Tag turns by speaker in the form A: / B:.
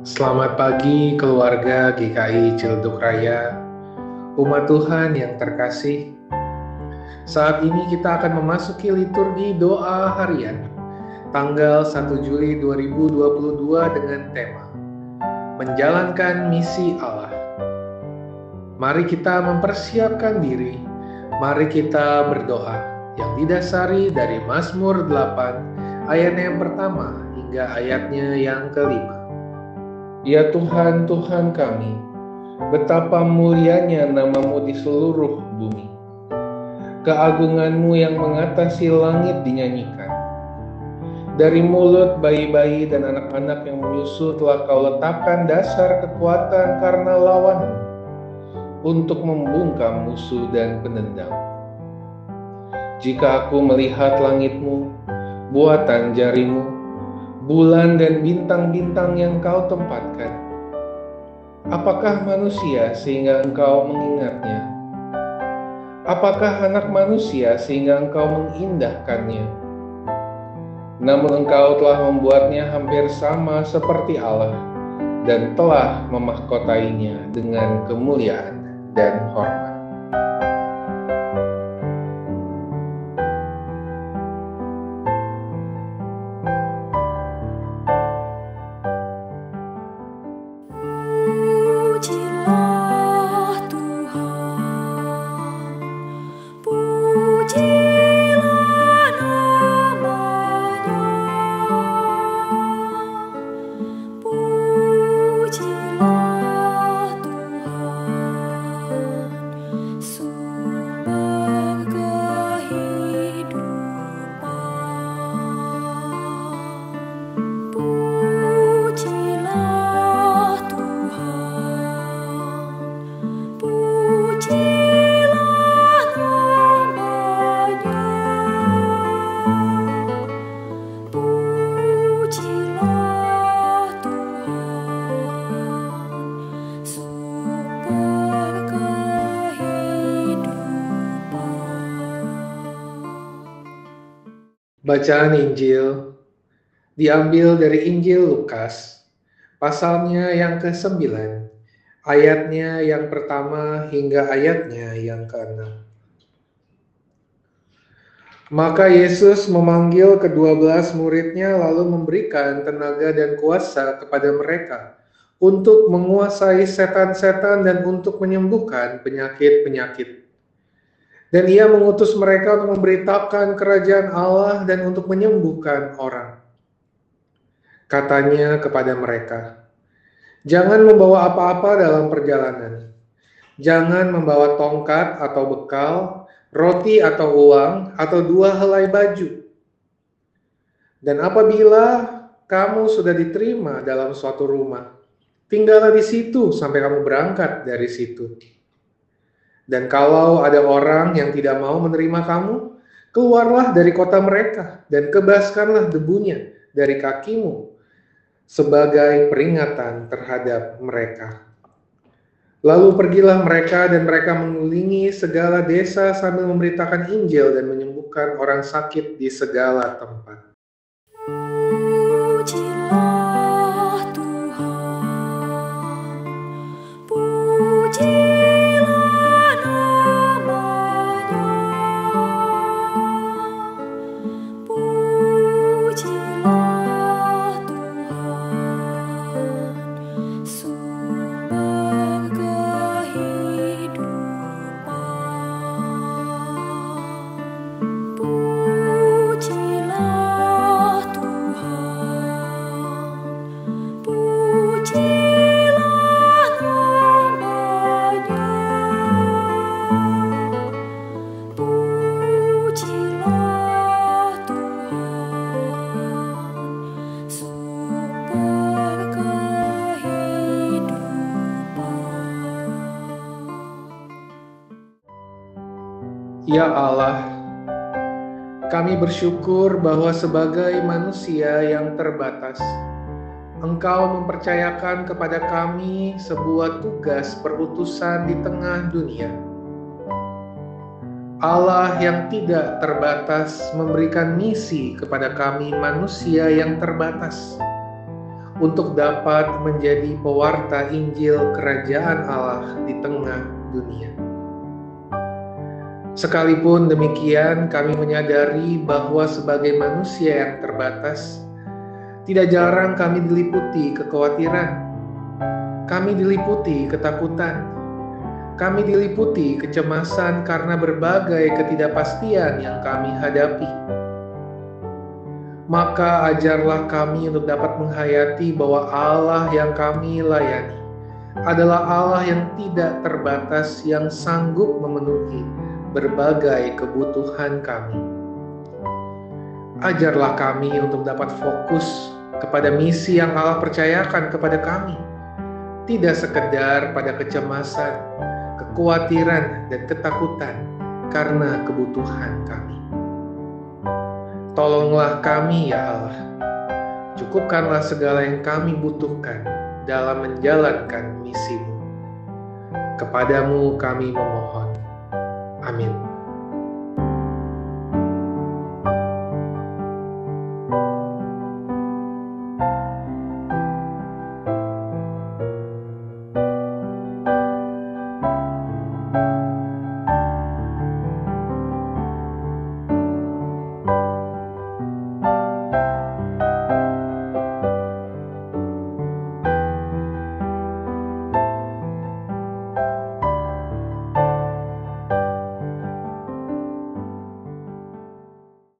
A: Selamat pagi keluarga GKI Cilduk Raya, umat Tuhan yang terkasih. Saat ini kita akan memasuki liturgi doa harian tanggal 1 Juli 2022 dengan tema Menjalankan Misi Allah. Mari kita mempersiapkan diri, mari kita berdoa yang didasari dari Mazmur 8 ayat yang pertama hingga ayatnya yang kelima. Ya Tuhan, Tuhan kami, betapa mulianya namamu di seluruh bumi. Keagunganmu yang mengatasi langit dinyanyikan. Dari mulut bayi-bayi dan anak-anak yang menyusu telah kau letakkan dasar kekuatan karena lawanmu untuk membungkam musuh dan penendang. Jika aku melihat langitmu, buatan jarimu, bulan dan bintang-bintang yang kau tempatkan. Apakah manusia sehingga engkau mengingatnya? Apakah anak manusia sehingga engkau mengindahkannya? Namun engkau telah membuatnya hampir sama seperti Allah dan telah memahkotainya dengan kemuliaan dan hormat. Bacaan Injil diambil dari Injil Lukas, pasalnya yang ke-9, ayatnya yang pertama hingga ayatnya yang ke-6. Maka Yesus memanggil kedua belas muridnya lalu memberikan tenaga dan kuasa kepada mereka untuk menguasai setan-setan dan untuk menyembuhkan penyakit-penyakit dan ia mengutus mereka untuk memberitakan kerajaan Allah dan untuk menyembuhkan orang. Katanya kepada mereka, Jangan membawa apa-apa dalam perjalanan. Jangan membawa tongkat atau bekal, roti atau uang, atau dua helai baju. Dan apabila kamu sudah diterima dalam suatu rumah, tinggallah di situ sampai kamu berangkat dari situ. Dan kalau ada orang yang tidak mau menerima kamu, keluarlah dari kota mereka dan kebaskanlah debunya dari kakimu sebagai peringatan terhadap mereka. Lalu pergilah mereka dan mereka mengelilingi segala desa sambil memberitakan Injil dan menyembuhkan orang sakit di segala tempat. Ya Allah, kami bersyukur bahwa sebagai manusia yang terbatas, Engkau mempercayakan kepada kami sebuah tugas perutusan di tengah dunia. Allah yang tidak terbatas memberikan misi kepada kami manusia yang terbatas untuk dapat menjadi pewarta Injil Kerajaan Allah di tengah dunia. Sekalipun demikian, kami menyadari bahwa sebagai manusia yang terbatas, tidak jarang kami diliputi kekhawatiran, kami diliputi ketakutan, kami diliputi kecemasan karena berbagai ketidakpastian yang kami hadapi. Maka ajarlah kami untuk dapat menghayati bahwa Allah yang kami layani adalah Allah yang tidak terbatas yang sanggup memenuhi berbagai kebutuhan kami. Ajarlah kami untuk dapat fokus kepada misi yang Allah percayakan kepada kami. Tidak sekedar pada kecemasan, kekhawatiran, dan ketakutan karena kebutuhan kami. Tolonglah kami ya Allah. Cukupkanlah segala yang kami butuhkan dalam menjalankan misimu. Kepadamu kami memohon. Amém.